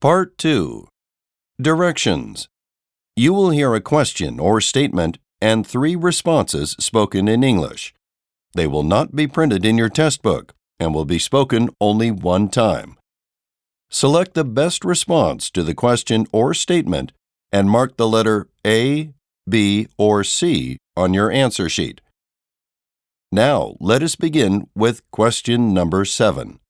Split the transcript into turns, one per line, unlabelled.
Part 2 Directions You will hear a question or statement and three responses spoken in English. They will not be printed in your test book and will be spoken only one time. Select the best response to the question or statement and mark the letter A, B, or C on your answer sheet. Now, let us begin with question number 7.